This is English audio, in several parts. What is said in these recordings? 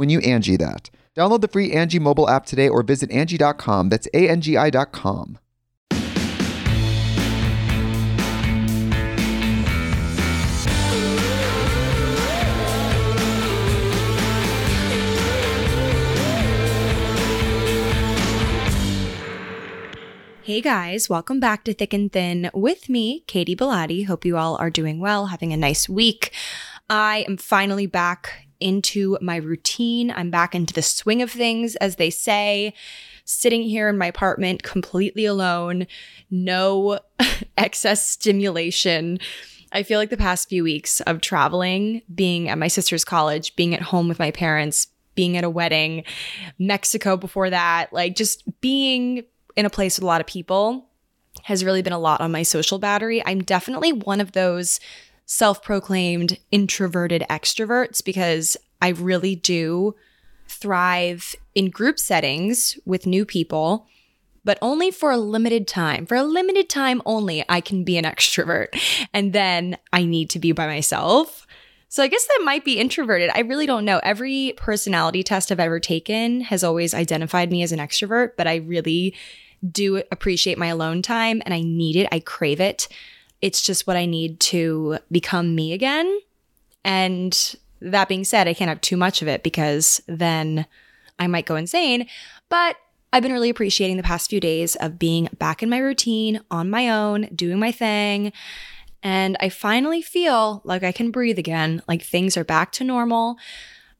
when you Angi that. Download the free Angi mobile app today or visit Angi.com. That's A-N-G-I dot com. Hey guys, welcome back to Thick and Thin with me, Katie Bellotti. Hope you all are doing well, having a nice week. I am finally back into my routine. I'm back into the swing of things, as they say, sitting here in my apartment completely alone, no excess stimulation. I feel like the past few weeks of traveling, being at my sister's college, being at home with my parents, being at a wedding, Mexico before that, like just being in a place with a lot of people has really been a lot on my social battery. I'm definitely one of those self proclaimed introverted extroverts because I really do thrive in group settings with new people, but only for a limited time. For a limited time only, I can be an extrovert. And then I need to be by myself. So I guess that might be introverted. I really don't know. Every personality test I've ever taken has always identified me as an extrovert, but I really do appreciate my alone time and I need it. I crave it. It's just what I need to become me again. And that being said, I can't have too much of it because then I might go insane. But I've been really appreciating the past few days of being back in my routine on my own, doing my thing. And I finally feel like I can breathe again, like things are back to normal.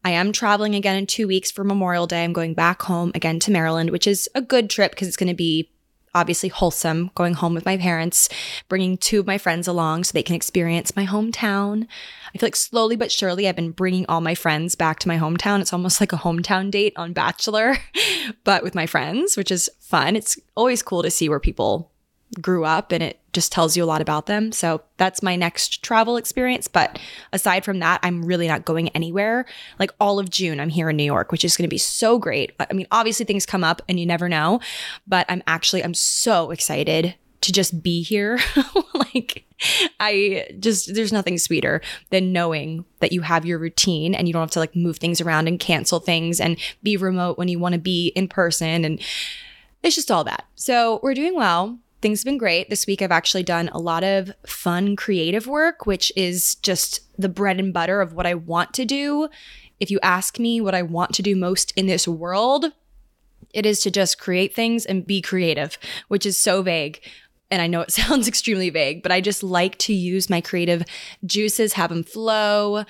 I am traveling again in two weeks for Memorial Day. I'm going back home again to Maryland, which is a good trip because it's going to be obviously wholesome going home with my parents, bringing two of my friends along so they can experience my hometown. I feel like slowly but surely I've been bringing all my friends back to my hometown. It's almost like a hometown date on Bachelor, but with my friends, which is fun. It's always cool to see where people grew up and it just tells you a lot about them. So that's my next travel experience. But aside from that, I'm really not going anywhere. Like all of June, I'm here in New York, which is going to be so great. I mean, obviously things come up and you never know, but I'm actually, I'm so excited to just be here. like, I just, there's nothing sweeter than knowing that you have your routine and you don't have to like move things around and cancel things and be remote when you want to be in person. And it's just all that. So we're doing well things have been great. This week, I've actually done a lot of fun creative work, which is just the bread and butter of what I want to do. If you ask me what I want to do most in this world, it is to just create things and be creative, which is so vague. And I know it sounds extremely vague, but I just like to use my creative juices, have them flow,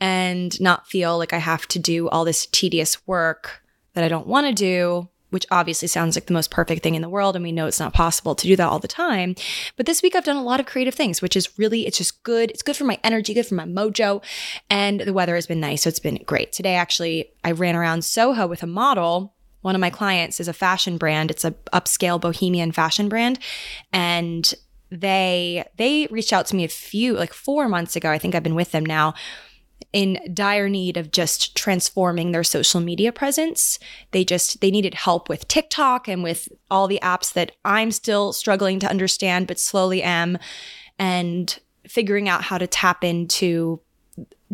and not feel like I have to do all this tedious work that I don't want to do which obviously sounds like the most perfect thing in the world. And we know it's not possible to do that all the time. But this week I've done a lot of creative things, which is really, it's just good. It's good for my energy, good for my mojo. And the weather has been nice. So it's been great. Today, actually, I ran around Soho with a model. One of my clients is a fashion brand. It's a upscale bohemian fashion brand. And they they reached out to me a few like 4 months ago. I think I've been with them now in dire need of just transforming their social media presence. They just they needed help with TikTok and with all the apps that I'm still struggling to understand but slowly am and figuring out how to tap into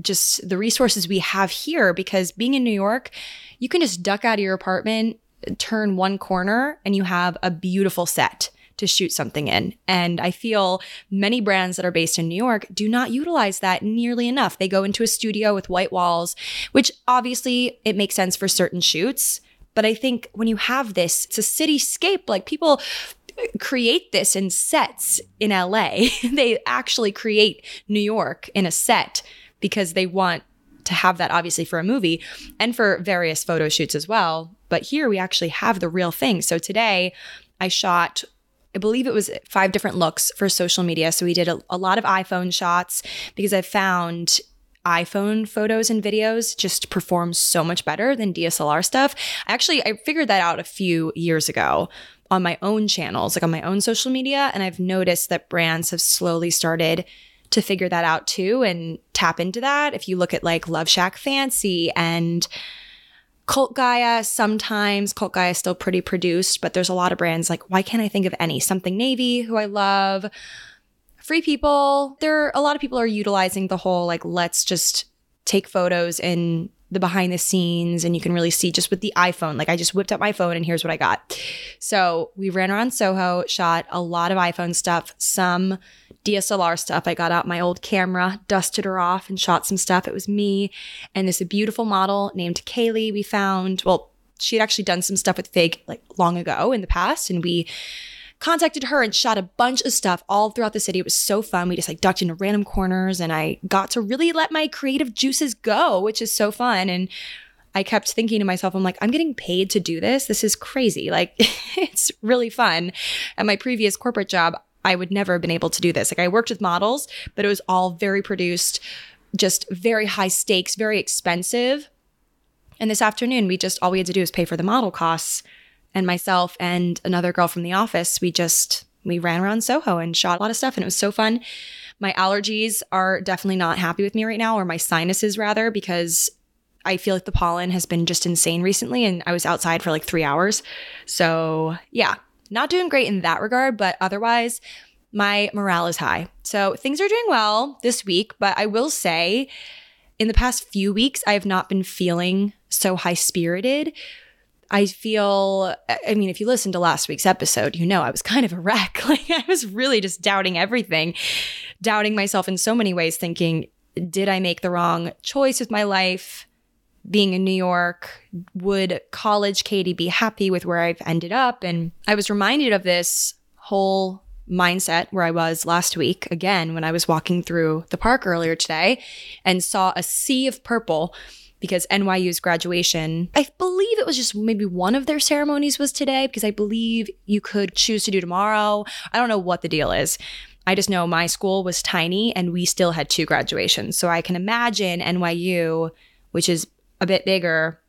just the resources we have here because being in New York, you can just duck out of your apartment, turn one corner and you have a beautiful set to shoot something in. And I feel many brands that are based in New York do not utilize that nearly enough. They go into a studio with white walls, which obviously it makes sense for certain shoots. But I think when you have this, it's a cityscape. Like people create this in sets in LA. they actually create New York in a set because they want to have that obviously for a movie and for various photo shoots as well. But here we actually have the real thing. So today I shot I believe it was five different looks for social media. So we did a, a lot of iPhone shots because I found iPhone photos and videos just perform so much better than DSLR stuff. I actually, I figured that out a few years ago on my own channels, like on my own social media. And I've noticed that brands have slowly started to figure that out too and tap into that. If you look at like Love Shack Fancy and Cult Gaia, sometimes Cult Gaia is still pretty produced, but there's a lot of brands like, why can't I think of any? Something Navy, who I love. Free People, there a lot of people are utilizing the whole like, let's just take photos in the behind the scenes and you can really see just with the iPhone. Like I just whipped up my phone and here's what I got. So we ran around Soho, shot a lot of iPhone stuff, some DSLR stuff. I got out my old camera, dusted her off, and shot some stuff. It was me and this beautiful model named Kaylee we found. Well, she had actually done some stuff with Fig like long ago in the past, and we contacted her and shot a bunch of stuff all throughout the city. It was so fun. We just like ducked into random corners and I got to really let my creative juices go, which is so fun. And I kept thinking to myself, I'm like, I'm getting paid to do this. This is crazy. Like, it's really fun. At my previous corporate job, I would never have been able to do this. Like I worked with models, but it was all very produced, just very high stakes, very expensive. And this afternoon, we just all we had to do was pay for the model costs. And myself and another girl from the office, we just we ran around Soho and shot a lot of stuff, and it was so fun. My allergies are definitely not happy with me right now, or my sinuses rather, because I feel like the pollen has been just insane recently, and I was outside for like three hours. So yeah, not doing great in that regard, but otherwise, my morale is high. So things are doing well this week, but I will say in the past few weeks, I have not been feeling so high spirited. I feel, I mean, if you listen to last week's episode, you know I was kind of a wreck. Like, I was really just doubting everything, doubting myself in so many ways, thinking, did I make the wrong choice with my life? being in New York, would college Katie be happy with where I've ended up? And I was reminded of this whole mindset where I was last week, again, when I was walking through the park earlier today and saw a sea of purple because NYU's graduation, I believe it was just maybe one of their ceremonies was today because I believe you could choose to do tomorrow. I don't know what the deal is. I just know my school was tiny and we still had two graduations. So I can imagine NYU, which is a bit bigger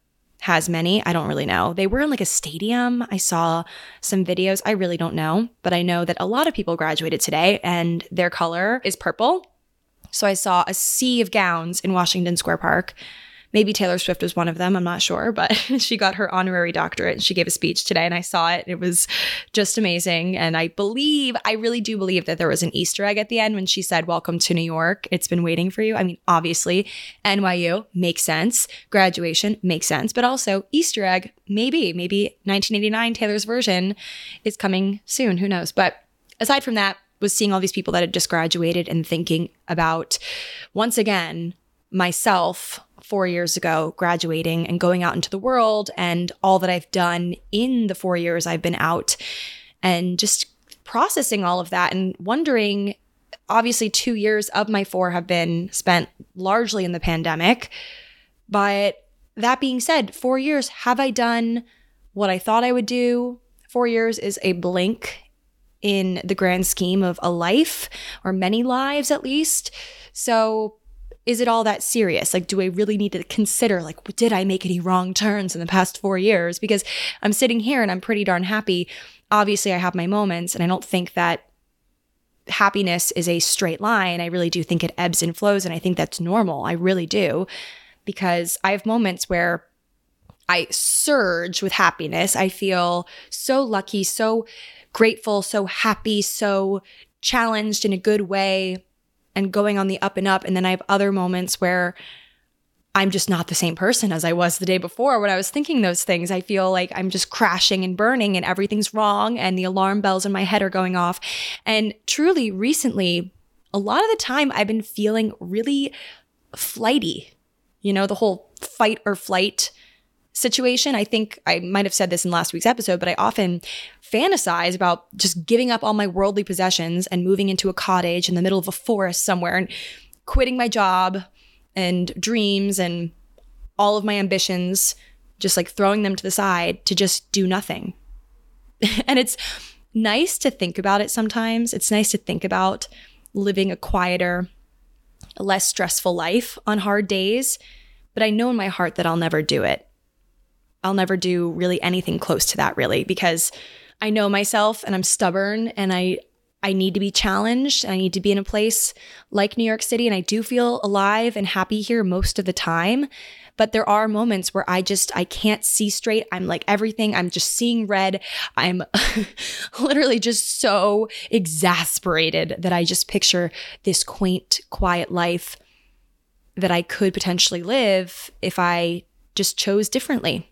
has many. I don't really know. They were in like a stadium. I saw some videos. I really don't know, but I know that a lot of people graduated today and their color is purple. So I saw a sea of gowns in Washington Square Park Maybe Taylor Swift was one of them. I'm not sure, but she got her honorary doctorate and she gave a speech today and I saw it. It was just amazing. And I believe, I really do believe that there was an Easter egg at the end when she said, Welcome to New York. It's been waiting for you. I mean, obviously, NYU makes sense. Graduation makes sense, but also Easter egg, maybe, maybe 1989 Taylor's version is coming soon. Who knows? But aside from that, was seeing all these people that had just graduated and thinking about once again myself four years ago, graduating and going out into the world, and all that I've done in the four years I've been out, and just processing all of that and wondering. Obviously, two years of my four have been spent largely in the pandemic. But that being said, four years, have I done what I thought I would do? Four years is a blink in the grand scheme of a life or many lives at least. So is it all that serious? Like, do I really need to consider, like, did I make any wrong turns in the past four years? Because I'm sitting here and I'm pretty darn happy. Obviously, I have my moments, and I don't think that happiness is a straight line. I really do think it ebbs and flows. And I think that's normal. I really do. Because I have moments where I surge with happiness. I feel so lucky, so grateful, so happy, so challenged in a good way and going on the up and up. And then I have other moments where I'm just not the same person as I was the day before when I was thinking those things. I feel like I'm just crashing and burning and everything's wrong and the alarm bells in my head are going off. And truly, recently, a lot of the time I've been feeling really flighty. You know, the whole fight or flight situation. I think I might have said this in last week's episode, but I often fantasize about just giving up all my worldly possessions and moving into a cottage in the middle of a forest somewhere and quitting my job and dreams and all of my ambitions, just like throwing them to the side to just do nothing. and it's nice to think about it sometimes. It's nice to think about living a quieter, less stressful life on hard days. But I know in my heart that I'll never do it. I'll never do really anything close to that, really, because I know myself and I'm stubborn and I I need to be challenged. And I need to be in a place like New York City. And I do feel alive and happy here most of the time. But there are moments where I just, I can't see straight. I'm like everything. I'm just seeing red. I'm literally just so exasperated that I just picture this quaint, quiet life that I could potentially live if I just chose differently.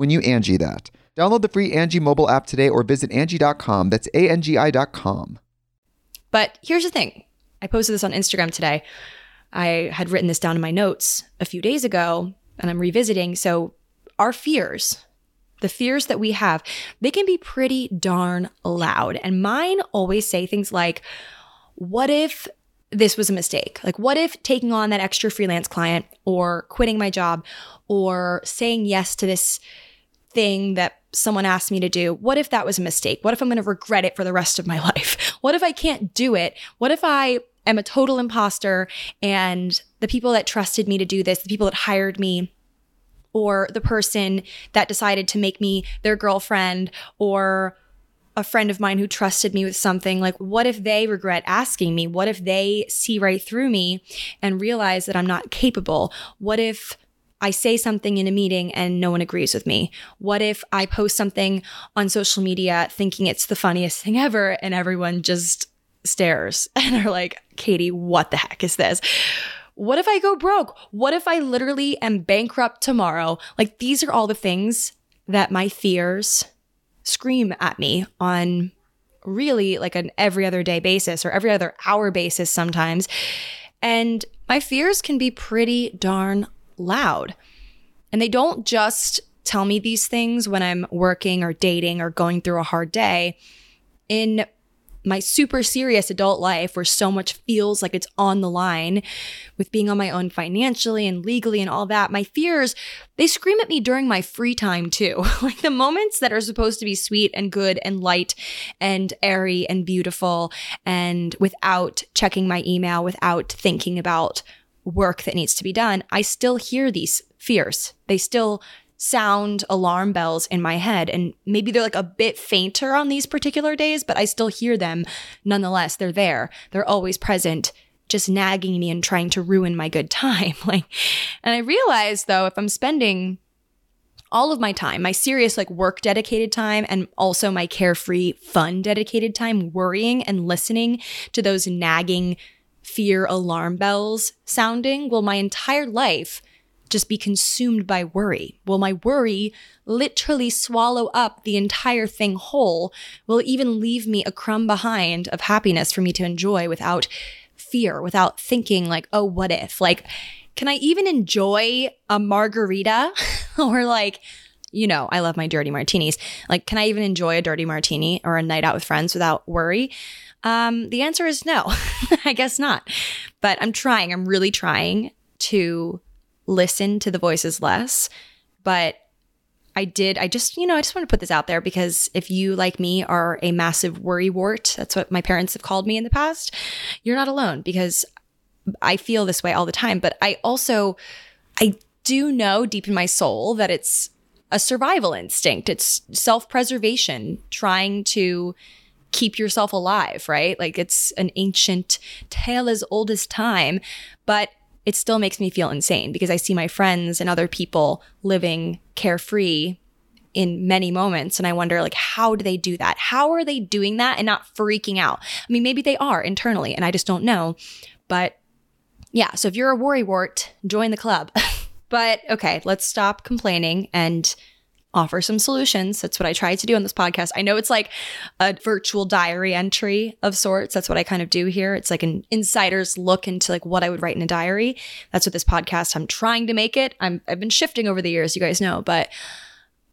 when you Angi that. Download the free Angi mobile app today or visit Angi.com. That's A N G I.com. But here's the thing I posted this on Instagram today. I had written this down in my notes a few days ago and I'm revisiting. So, our fears, the fears that we have, they can be pretty darn loud. And mine always say things like, What if this was a mistake? Like, what if taking on that extra freelance client or quitting my job or saying yes to this thing that someone asked me to do, what if that was a mistake? What if I'm going to regret it for the rest of my life? What if I can't do it? What if I am a total imposter and the people that trusted me to do this, the people that hired me, or the person that decided to make me their girlfriend or a friend of mine who trusted me with something like what if they regret asking me what if they see right through me and realize that i'm not capable what if I say something in a meeting and no one agrees with me? What if I post something on social media thinking it's the funniest thing ever and everyone just stares and are like, Katie, what the heck is this? What if I go broke? What if I literally am bankrupt tomorrow? Like, these are all the things that my fears scream at me on really like an every other day basis or every other hour basis sometimes. And my fears can be pretty darn loud. And they don't just tell me these things when I'm working or dating or going through a hard day. In my super serious adult life where so much feels like it's on the line with being on my own financially and legally and all that, my fears, they scream at me during my free time too. like the moments that are supposed to be sweet and good and light and airy and beautiful and without checking my email, without thinking about work that needs to be done, I still hear these fears. They still sound alarm bells in my head. And maybe they're like a bit fainter on these particular days, but I still hear them nonetheless. They're there, they're always present, just nagging me and trying to ruin my good time. like, and I realize though, if I'm spending all of my time, my serious like work dedicated time and also my carefree fun dedicated time worrying and listening to those nagging fear alarm bells sounding, will my entire life just be consumed by worry? Will my worry literally swallow up the entire thing whole? Will it even leave me a crumb behind of happiness for me to enjoy without fear, without thinking like, oh, what if? Like, can I even enjoy a margarita or like, you know, I love my dirty martinis. Like, can I even enjoy a dirty martini or a night out with friends without worry? Um, the answer is no. I guess not. But I'm trying. I'm really trying to listen to the voices less. But I did, I just, you know, I just want to put this out there because if you, like me, are a massive worry wart, that's what my parents have called me in the past, you're not alone because I feel this way all the time. But I also, I do know deep in my soul that it's a survival instinct, it's self preservation, trying to keep yourself alive, right? Like it's an ancient tale as old as time, but it still makes me feel insane because I see my friends and other people living carefree in many moments and I wonder like how do they do that? How are they doing that and not freaking out? I mean maybe they are internally and I just don't know. But yeah, so if you're a worry wart, join the club. but okay, let's stop complaining and offer some solutions. That's what I try to do on this podcast. I know it's like a virtual diary entry of sorts. That's what I kind of do here. It's like an insider's look into like what I would write in a diary. That's what this podcast I'm trying to make it. I'm I've been shifting over the years, you guys know, but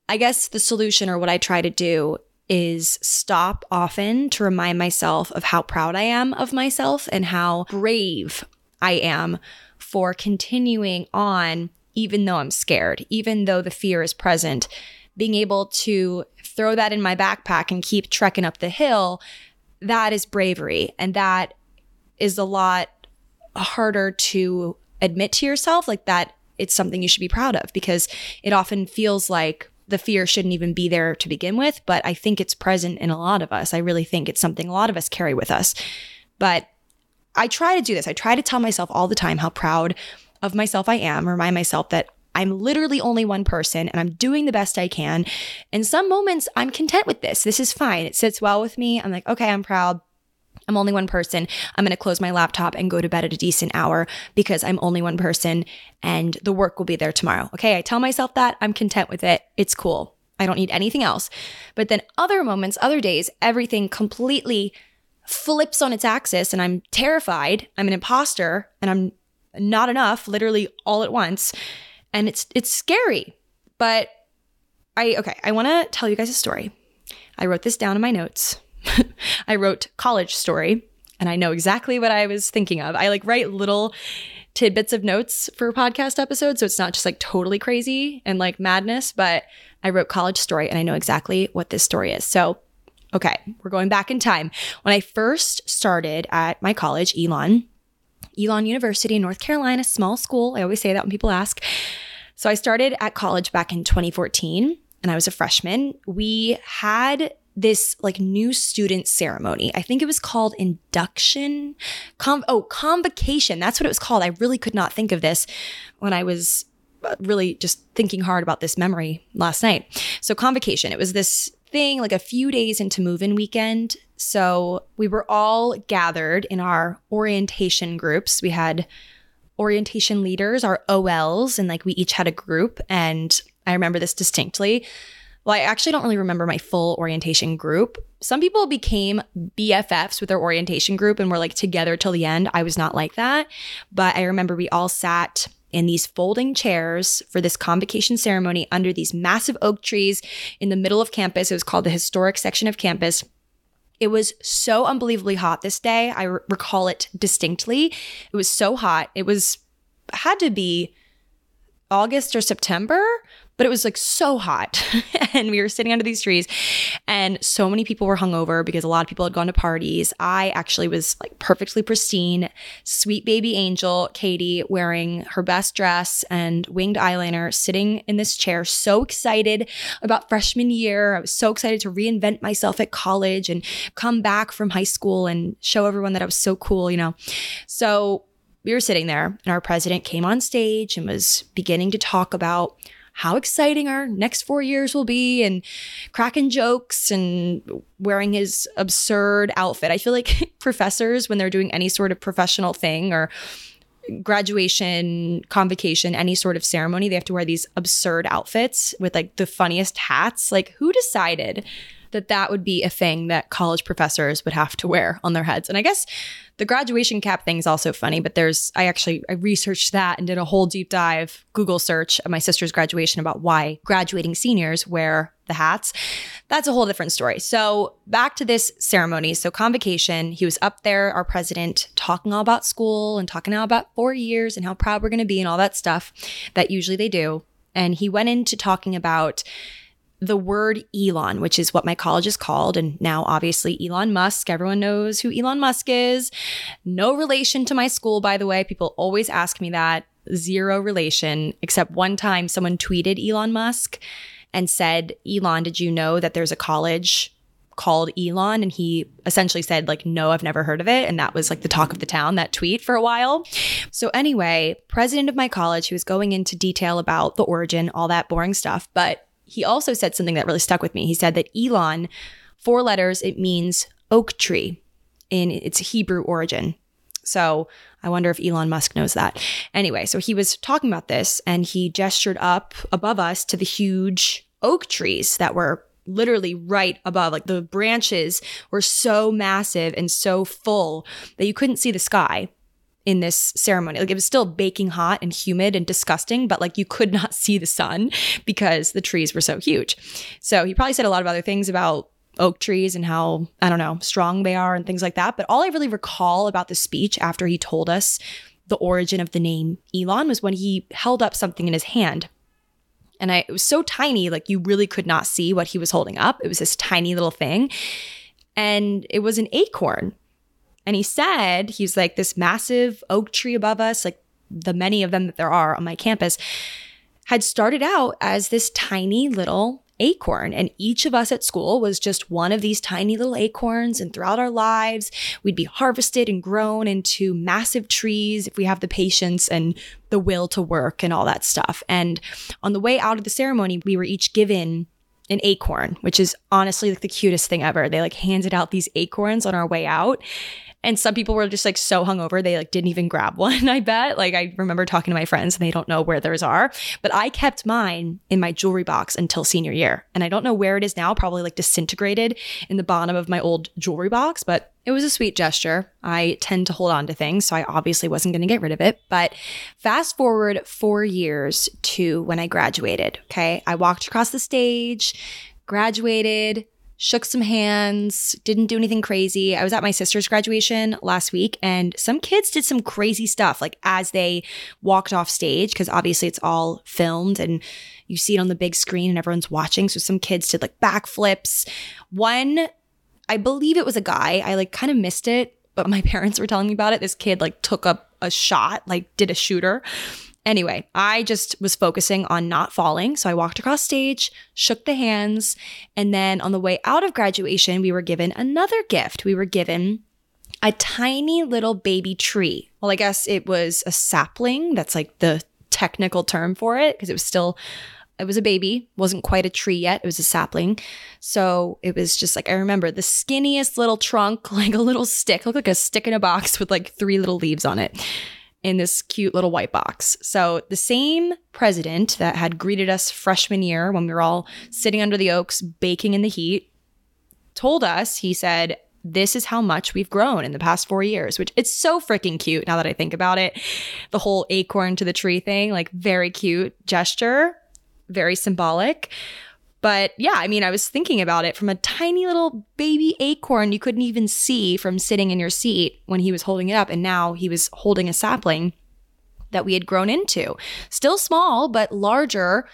I guess the solution or what I try to do is stop often to remind myself of how proud I am of myself and how brave I am for continuing on even though I'm scared, even though the fear is present, being able to throw that in my backpack and keep trekking up the hill, that is bravery. And that is a lot harder to admit to yourself, like that it's something you should be proud of because it often feels like the fear shouldn't even be there to begin with. But I think it's present in a lot of us. I really think it's something a lot of us carry with us. But I try to do this. I try to tell myself all the time how proud of myself I am, remind myself that I'm literally only one person and I'm doing the best I can. In some moments, I'm content with this. This is fine. It sits well with me. I'm like, okay, I'm proud. I'm only one person. I'm going to close my laptop and go to bed at a decent hour because I'm only one person and the work will be there tomorrow. Okay. I tell myself that I'm content with it. It's cool. I don't need anything else. But then other moments, other days, everything completely flips on its axis and I'm terrified. I'm an imposter and I'm not enough, literally all at once. And it's it's scary. But I okay, I want to tell you guys a story. I wrote this down in my notes. I wrote college story and I know exactly what I was thinking of. I like write little tidbits of notes for podcast episodes so it's not just like totally crazy and like madness, but I wrote college story and I know exactly what this story is. So, okay, we're going back in time. When I first started at my college, Elon, Elon University in North Carolina, small school. I always say that when people ask. So I started at college back in 2014 and I was a freshman. We had this like new student ceremony. I think it was called induction. Com- oh, convocation. That's what it was called. I really could not think of this when I was uh, really just thinking hard about this memory last night. So convocation. It was this thing like a few days into move in weekend. So we were all gathered in our orientation groups. We had orientation leaders, our OLs, and like we each had a group. And I remember this distinctly. Well, I actually don't really remember my full orientation group. Some people became BFFs with their orientation group and were like together till the end. I was not like that. But I remember we all sat in these folding chairs for this convocation ceremony under these massive oak trees in the middle of campus. It was called the historic section of campus. It was so unbelievably hot this day. I recall it distinctly. It was so hot. It was had to be August or September, but it was like so hot. and we were sitting under these trees, and so many people were hungover because a lot of people had gone to parties. I actually was like perfectly pristine, sweet baby angel, Katie, wearing her best dress and winged eyeliner, sitting in this chair, so excited about freshman year. I was so excited to reinvent myself at college and come back from high school and show everyone that I was so cool, you know. So we were sitting there, and our president came on stage and was beginning to talk about how exciting our next four years will be and cracking jokes and wearing his absurd outfit. I feel like professors, when they're doing any sort of professional thing or graduation, convocation, any sort of ceremony, they have to wear these absurd outfits with like the funniest hats. Like, who decided that that would be a thing that college professors would have to wear on their heads. And I guess the graduation cap thing is also funny, but there's I actually I researched that and did a whole deep dive Google search of my sister's graduation about why graduating seniors wear the hats. That's a whole different story. So, back to this ceremony. So, convocation, he was up there, our president, talking all about school and talking all about 4 years and how proud we're going to be and all that stuff that usually they do. And he went into talking about the word Elon, which is what my college is called, and now obviously Elon Musk. Everyone knows who Elon Musk is. No relation to my school, by the way. People always ask me that. Zero relation, except one time someone tweeted Elon Musk and said, Elon, did you know that there's a college called Elon? And he essentially said, like, no, I've never heard of it. And that was like the talk of the town, that tweet for a while. So, anyway, president of my college, he was going into detail about the origin, all that boring stuff. But he also said something that really stuck with me. He said that Elon, four letters, it means oak tree in its Hebrew origin. So I wonder if Elon Musk knows that. Anyway, so he was talking about this and he gestured up above us to the huge oak trees that were literally right above. Like the branches were so massive and so full that you couldn't see the sky in this ceremony. Like it was still baking hot and humid and disgusting, but like you could not see the sun because the trees were so huge. So he probably said a lot of other things about oak trees and how, I don't know, strong they are and things like that. But all I really recall about the speech after he told us the origin of the name Elon was when he held up something in his hand. And I, it was so tiny, like you really could not see what he was holding up. It was this tiny little thing. And it was an acorn. And he said, he's like this massive oak tree above us, like the many of them that there are on my campus, had started out as this tiny little acorn. And each of us at school was just one of these tiny little acorns. And throughout our lives, we'd be harvested and grown into massive trees if we have the patience and the will to work and all that stuff. And on the way out of the ceremony, we were each given an acorn, which is honestly like the cutest thing ever. They like handed out these acorns on our way out. And some people were just like so hungover, they like didn't even grab one, I bet. Like I remember talking to my friends and they don't know where theirs are. But I kept mine in my jewelry box until senior year. And I don't know where it is now, probably like disintegrated in the bottom of my old jewelry box, but it was a sweet gesture. I tend to hold on to things, so I obviously wasn't going to get rid of it. But fast forward four years to when I graduated. Okay. I walked across the stage, graduated, shook some hands, didn't do anything crazy. I was at my sister's graduation last week and some kids did some crazy stuff like as they walked off stage because obviously it's all filmed and you see it on the big screen and everyone's watching. So some kids did like backflips. One, I believe it was a guy. I like kind of missed it, but my parents were telling me about it. This kid like took up a shot, like did a shooter. Anyway, I just was focusing on not falling. So I walked across stage, shook the hands, and then on the way out of graduation, we were given another gift. We were given a tiny little baby tree. Well, I guess it was a sapling. That's like the technical term for it because it was still it was a baby, wasn't quite a tree yet. It was a sapling. So it was just like, I remember the skinniest little trunk, like a little stick, looked like a stick in a box with like three little leaves on it in this cute little white box. So the same president that had greeted us freshman year when we were all sitting under the oaks baking in the heat told us, he said, this is how much we've grown in the past four years, which it's so freaking cute now that I think about it. The whole acorn to the tree thing, like very cute gesture, very symbolic. But yeah, I mean, I was thinking about it from a tiny little baby acorn you couldn't even see from sitting in your seat when he was holding it up. And now he was holding a sapling that we had grown into. Still small, but larger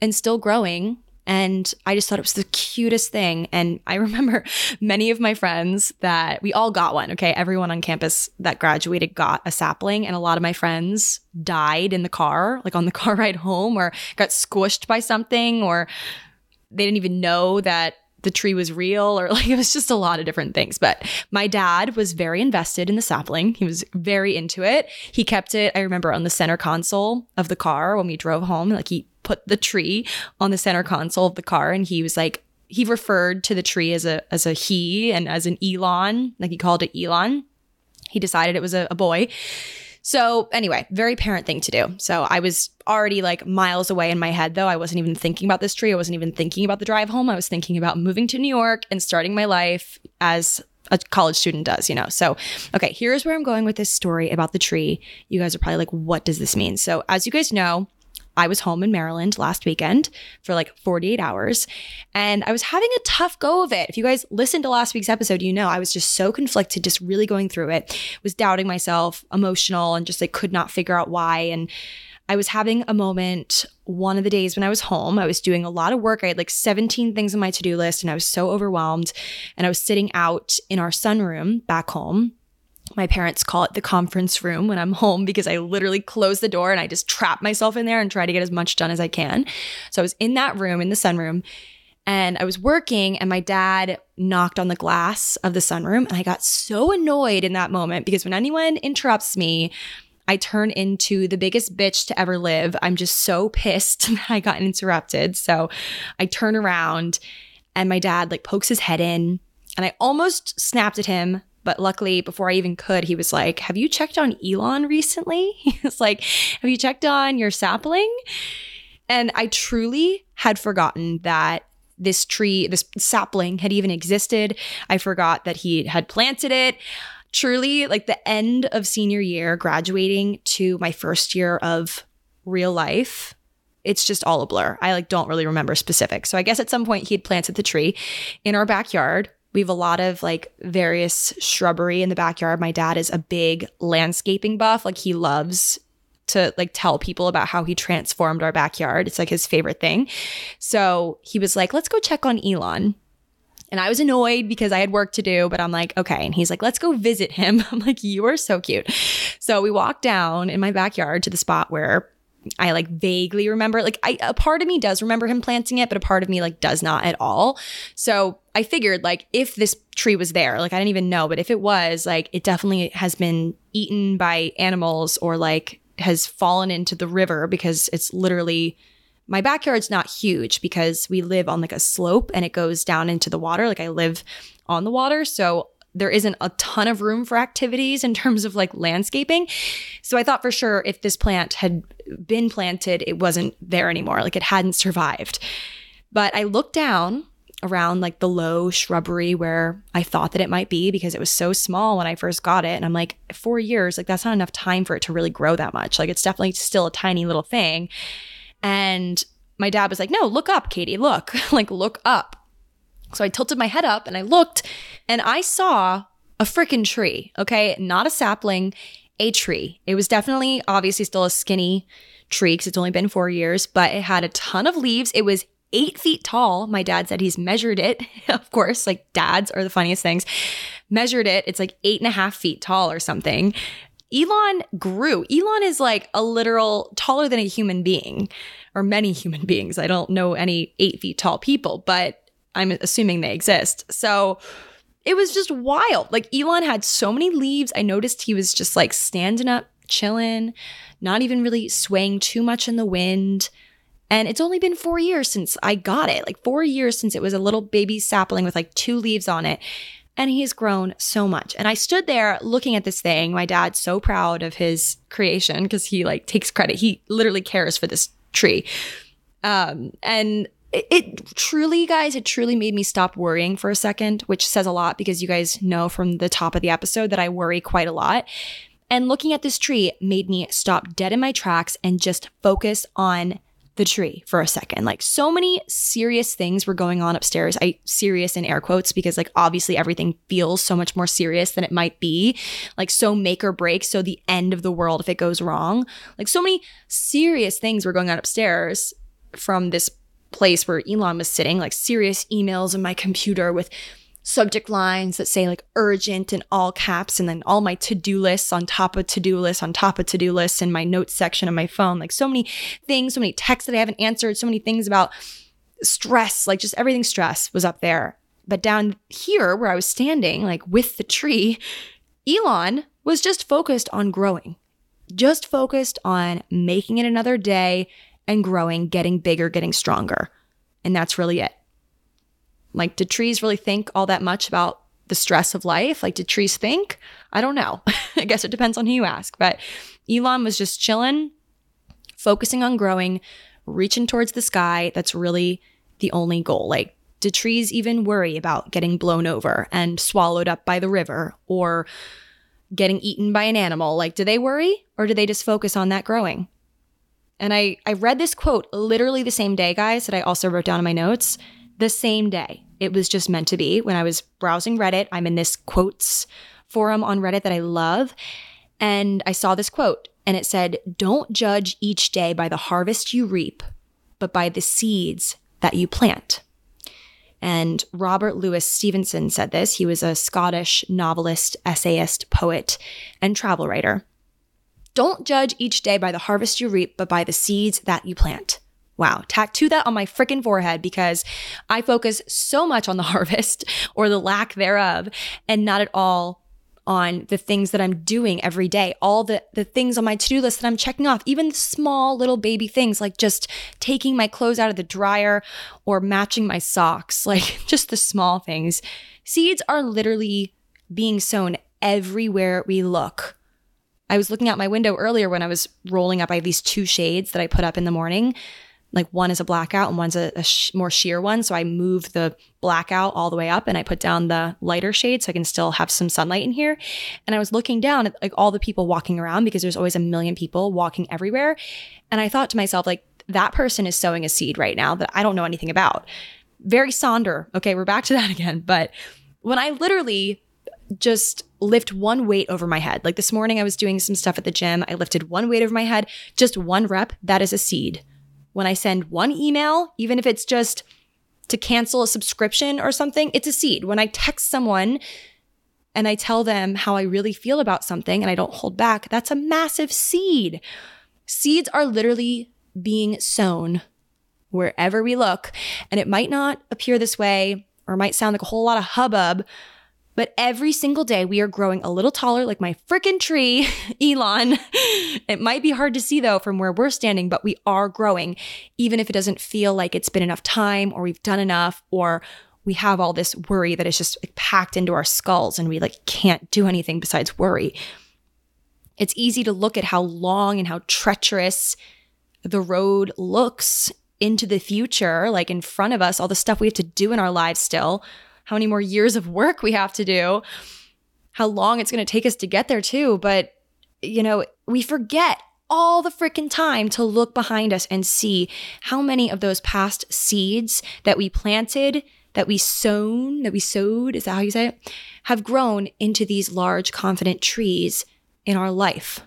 and still growing. And I just thought it was the cutest thing. And I remember many of my friends that we all got one. Okay. Everyone on campus that graduated got a sapling. And a lot of my friends died in the car, like on the car ride home, or got squished by something, or they didn't even know that the tree was real or like it was just a lot of different things. But my dad was very invested in the sapling. He was very into it. He kept it, I remember, on the center console of the car when we drove home. Like he put the tree on the center console of the car and he was like, he referred to the tree as a as a he and as an Elon, like he called it Elon. He decided it was a, a boy. So, anyway, very parent thing to do. So, I was already like miles away in my head, though. I wasn't even thinking about this tree. I wasn't even thinking about the drive home. I was thinking about moving to New York and starting my life as a college student does, you know. So, okay, here's where I'm going with this story about the tree. You guys are probably like, what does this mean? So, as you guys know, I was home in Maryland last weekend for like 48 hours and I was having a tough go of it. If you guys listened to last week's episode, you know I was just so conflicted, just really going through it, was doubting myself, emotional, and just like could not figure out why. And I was having a moment one of the days when I was home. I was doing a lot of work. I had like 17 things on my to do list and I was so overwhelmed. And I was sitting out in our sunroom back home my parents call it the conference room when I'm home because I literally close the door and I just trap myself in there and try to get as much done as I can. So I was in that room, in the sunroom, and I was working, and my dad knocked on the glass of the sunroom. And I got so annoyed in that moment because when anyone interrupts me, I turn into the biggest bitch to ever live. I'm just so pissed that I got interrupted. So I turn around and my dad like pokes his head in and I almost snapped at him, but luckily, before I even could, he was like, Have you checked on Elon recently? He was like, Have you checked on your sapling? And I truly had forgotten that this tree, this sapling had even existed. I forgot that he had planted it. Truly, like the end of senior year, graduating to my first year of real life, it's just all a blur. I like don't really remember specifics. So I guess at some point he had planted the tree in our backyard we have a lot of like various shrubbery in the backyard. My dad is a big landscaping buff. Like he loves to like tell people about how he transformed our backyard. It's like his favorite thing. So he was like, let's go check on Elon. And I was annoyed because I had work to do, but I'm like, okay. And he's like, let's go visit him. I'm like, you are so cute. So we walked down in my backyard to the spot where I like vaguely remember like I a part of me does remember him planting it, but a part of me like does not at all. So I figured like if this tree was there, like I didn't even know, but if it was, like it definitely has been eaten by animals or like has fallen into the river because it's literally my backyard's not huge because we live on like a slope and it goes down into the water. Like I live on the water. So there isn't a ton of room for activities in terms of like landscaping. So I thought for sure if this plant had been planted, it wasn't there anymore. Like it hadn't survived. But I looked down around like the low shrubbery where I thought that it might be because it was so small when I first got it. And I'm like, four years, like that's not enough time for it to really grow that much. Like it's definitely still a tiny little thing. And my dad was like, no, look up, Katie, look, like look up. So I tilted my head up and I looked and I saw a freaking tree, okay? Not a sapling, a tree. It was definitely, obviously, still a skinny tree because it's only been four years, but it had a ton of leaves. It was eight feet tall. My dad said he's measured it. of course, like dads are the funniest things. Measured it. It's like eight and a half feet tall or something. Elon grew. Elon is like a literal taller than a human being or many human beings. I don't know any eight feet tall people, but I'm assuming they exist. So it was just wild. Like Elon had so many leaves. I noticed he was just like standing up, chilling, not even really swaying too much in the wind. And it's only been four years since I got it, like four years since it was a little baby sapling with like two leaves on it. And he's grown so much. And I stood there looking at this thing. My dad's so proud of his creation because he like takes credit. He literally cares for this tree. Um, and it, it, truly, guys, it truly made me stop worrying for a second, which says a lot because you guys know from the top of the episode that I worry quite a lot. And looking at this tree made me stop dead in my tracks and just focus on the tree for a second. Like so many serious things were going on upstairs. I serious in air quotes because like obviously everything feels so much more serious than it might be. Like so make or break, so the end of the world if it goes wrong. Like so many serious things were going on upstairs from this place where Elon was sitting, like serious emails in my computer with subject lines that say like urgent in all caps and then all my to-do lists on top of to-do lists on top of to-do lists in my notes section of my phone. Like so many things so many texts that i haven't answered so many things about stress like just everything stress was up there. But down here where i was standing like with the tree elon was just focused on growing just focused on making it another day and growing getting bigger getting stronger. And that's really it like, did trees really think all that much about the stress of life? Like, did trees think? I don't know. I guess it depends on who you ask. But Elon was just chilling, focusing on growing, reaching towards the sky. That's really the only goal. Like, do trees even worry about getting blown over and swallowed up by the river or getting eaten by an animal? Like, do they worry or do they just focus on that growing? And I, I read this quote literally the same day, guys, that I also wrote down in my notes the same day. It was just meant to be. When I was browsing Reddit, I'm in this quotes forum on Reddit that I love. And I saw this quote and it said, Don't judge each day by the harvest you reap, but by the seeds that you plant. And Robert Louis Stevenson said this. He was a Scottish novelist, essayist, poet, and travel writer. Don't judge each day by the harvest you reap, but by the seeds that you plant. Wow, tattoo that on my freaking forehead because I focus so much on the harvest or the lack thereof and not at all on the things that I'm doing every day, all the, the things on my to do list that I'm checking off, even small little baby things like just taking my clothes out of the dryer or matching my socks, like just the small things. Seeds are literally being sown everywhere we look. I was looking out my window earlier when I was rolling up. I have these two shades that I put up in the morning like one is a blackout and one's a, a sh- more sheer one. So I move the blackout all the way up and I put down the lighter shade so I can still have some sunlight in here. And I was looking down at like all the people walking around because there's always a million people walking everywhere. And I thought to myself, like, that person is sowing a seed right now that I don't know anything about. Very Sonder. Okay, we're back to that again. But when I literally just lift one weight over my head, like this morning I was doing some stuff at the gym, I lifted one weight over my head, just one rep, that is a seed when I send one email, even if it's just to cancel a subscription or something, it's a seed. When I text someone and I tell them how I really feel about something and I don't hold back, that's a massive seed. Seeds are literally being sown wherever we look. And it might not appear this way or might sound like a whole lot of hubbub, but every single day we are growing a little taller, like my freaking tree, Elon. it might be hard to see though from where we're standing, but we are growing, even if it doesn't feel like it's been enough time or we've done enough or we have all this worry that is just packed into our skulls and we like can't do anything besides worry. It's easy to look at how long and how treacherous the road looks into the future, like in front of us, all the stuff we have to do in our lives still how many more years of work we have to do, how long it's going to take us to get there, too. But, you know, we forget all the freaking time to look behind us and see how many of those past seeds that we planted, that we sown, that we sowed, is that how you say it? Have grown into these large, confident trees in our life.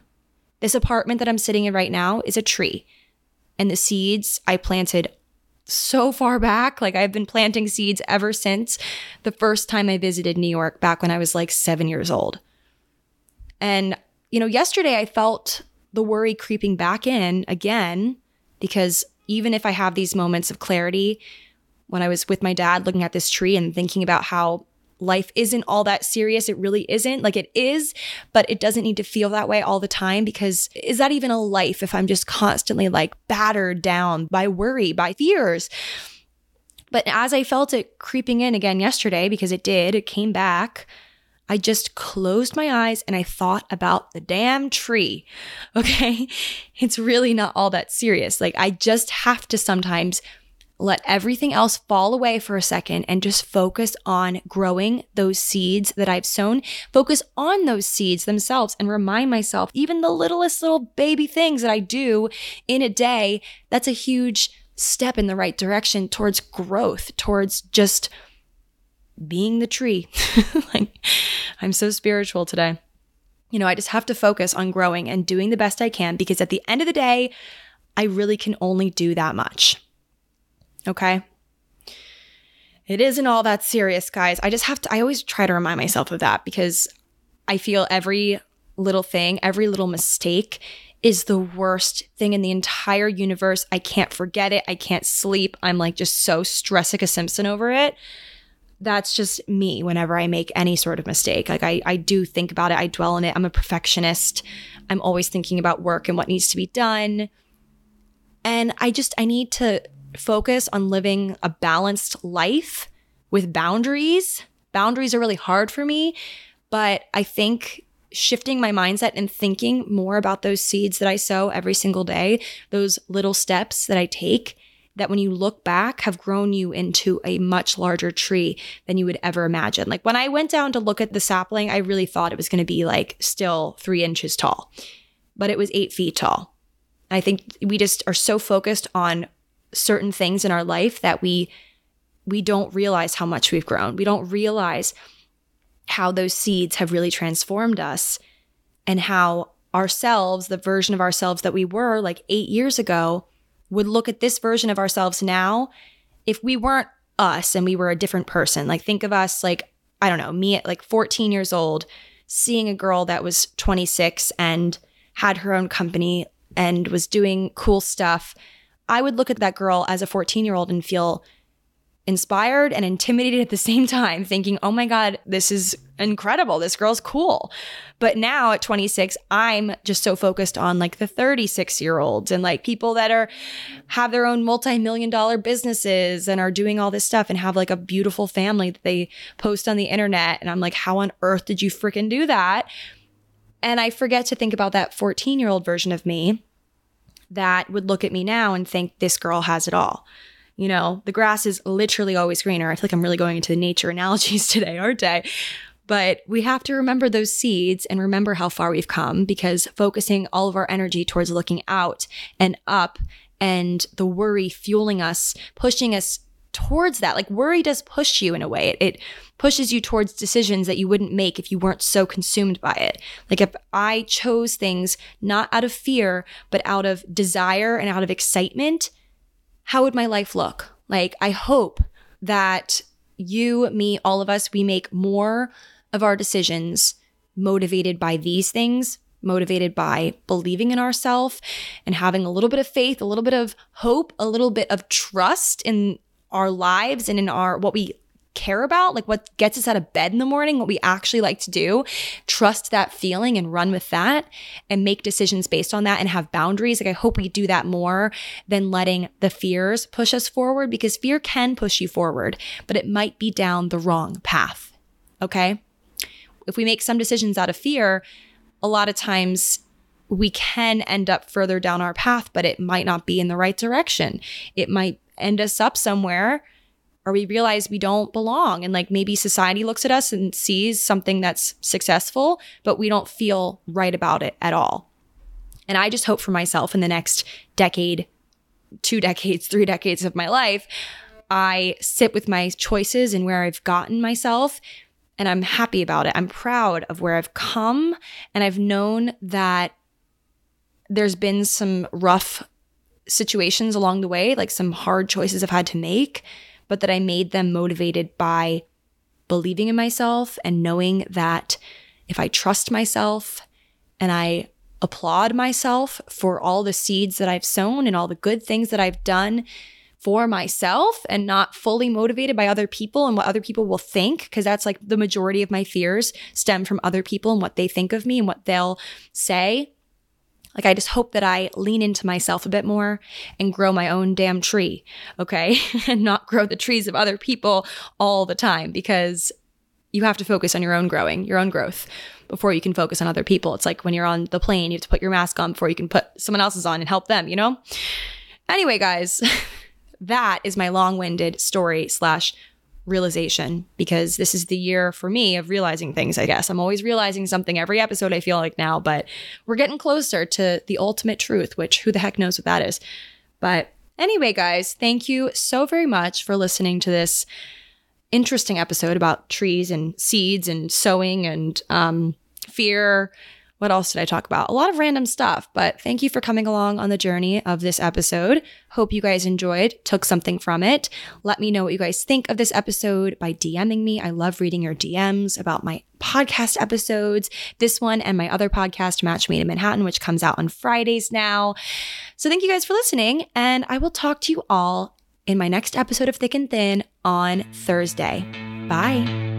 This apartment that I'm sitting in right now is a tree. And the seeds I planted so far back. Like I've been planting seeds ever since the first time I visited New York back when I was like seven years old. And, you know, yesterday I felt the worry creeping back in again because even if I have these moments of clarity, when I was with my dad looking at this tree and thinking about how life isn't all that serious. It really isn't. Like it is, but it doesn't need to feel that way all the time because is that even a life if I'm just constantly like battered down by worry, by fears? But as I felt it creeping in again yesterday, because it did, it came back. I just closed my eyes and I thought about the damn tree. Okay. It's really not all that serious. Like, I just have to sometimes let everything else fall away for a second and just focus on growing those seeds that I've sown. Focus on those seeds themselves and remind myself, even the littlest little baby things that I do in a day, that's a huge step in the right direction towards growth, towards just being the tree. like, I'm so spiritual today. You know, I just have to focus on growing and doing the best I can because at the end of the day, I really can only do that much. Okay. It isn't all that serious, guys. I just have to, I always try to remind myself of that because I feel every little thing, every little mistake is the worst thing in the entire universe. I can't forget it. I can't sleep. I'm like just so Stressica Simpson over it. That's just me whenever I make any sort of mistake. Like I, I do think about it. I dwell on it. I'm a perfectionist. I'm always thinking about work and what needs to be done. And I just, I need to focus on living a balanced life with boundaries. Boundaries are really hard for me, but I think shifting my mindset and thinking more about those seeds that I sow every single day, those little steps that I take, that when you look back have grown you into a much larger tree than you would ever imagine. Like when I went down to look at the sapling, I really thought it was going to be like still three inches tall, but it was eight feet tall. I think we just are so focused on certain things in our life that we we don't realize how much we've grown. We don't realize how those seeds have really transformed us and how ourselves, the version of ourselves that we were like 8 years ago, would look at this version of ourselves now if we weren't us and we were a different person. Like think of us like I don't know, me at like 14 years old seeing a girl that was 26 and had her own company and was doing cool stuff, I would look at that girl as a 14 year old and feel inspired and intimidated at the same time, thinking, oh my God, this is incredible. This girl's cool. But now at 26, I'm just so focused on like the 36 year olds and like people that are have their own multi-million dollar businesses and are doing all this stuff and have like a beautiful family that they post on the internet. And I'm like, how on earth did you freaking do that? And I forget to think about that 14 year old version of me that would look at me now and think this girl has it all. You know, the grass is literally always greener. I feel like I'm really going into the nature analogies today, aren't I? But we have to remember those seeds and remember how far we've come because focusing all of our energy towards looking out and up and the worry fueling us, pushing us towards that. Like worry does push you in a way. It, it pushes you towards decisions that you wouldn't make if you weren't so consumed by it. Like if I chose things not out of fear, but out of desire and out of excitement, how would my life look? Like I hope that you, me, all of us, we make more of our decisions motivated by these things motivated by believing in ourselves and having a little bit of faith, a little bit of hope, a little bit of trust in our lives and in our what we care about, like what gets us out of bed in the morning, what we actually like to do, trust that feeling and run with that and make decisions based on that and have boundaries. Like I hope we do that more than letting the fears push us forward because fear can push you forward, but it might be down the wrong path. Okay? If we make some decisions out of fear, a lot of times we can end up further down our path, but it might not be in the right direction. It might end us up somewhere or we realize we don't belong. And like maybe society looks at us and sees something that's successful but we don't feel right about it at all. And i just hope for myself in the next decade two decades three decades of my life i sit with my choices and where i've gotten myself and i'm happy about it. I'm proud of where i've come and i've known that there's been some rough situations along the way, like some hard choices I've had to make, but that I made them motivated by believing in myself and knowing that if I trust myself and I applaud myself for all the seeds that I've sown and all the good things that I've done for myself and not fully motivated by other people and what other people will think, because that's like the majority of my fears stem from other people and what they think of me and what they'll say. Like, I just hope that I lean into myself a bit more and grow my own damn tree, okay? and not grow the trees of other people all the time because you have to focus on your own growing, your own growth before you can focus on other people. It's like when you're on the plane, you have to put your mask on before you can put someone else's on and help them, you know? Anyway, guys, that is my long winded story slash realization because this is the year for me of realizing things, I guess. I'm always realizing something every episode, I feel like now, but we're getting closer to the ultimate truth, which who the heck knows what that is. But anyway, guys, thank you so very much for listening to this interesting episode about trees and seeds and sowing and um, fear. What else did I talk about? A lot of random stuff, but thank you for coming along on the journey of this episode. Hope you guys enjoyed, took something from it. Let me know what you guys think of this episode by DMing me. I love reading your DMs about my podcast episodes, this one and my other podcast, Match Made in Manhattan, which comes out on Fridays now. So thank you guys for listening, and I will talk to you all in my next episode of Thick and Thin on Thursday. Bye.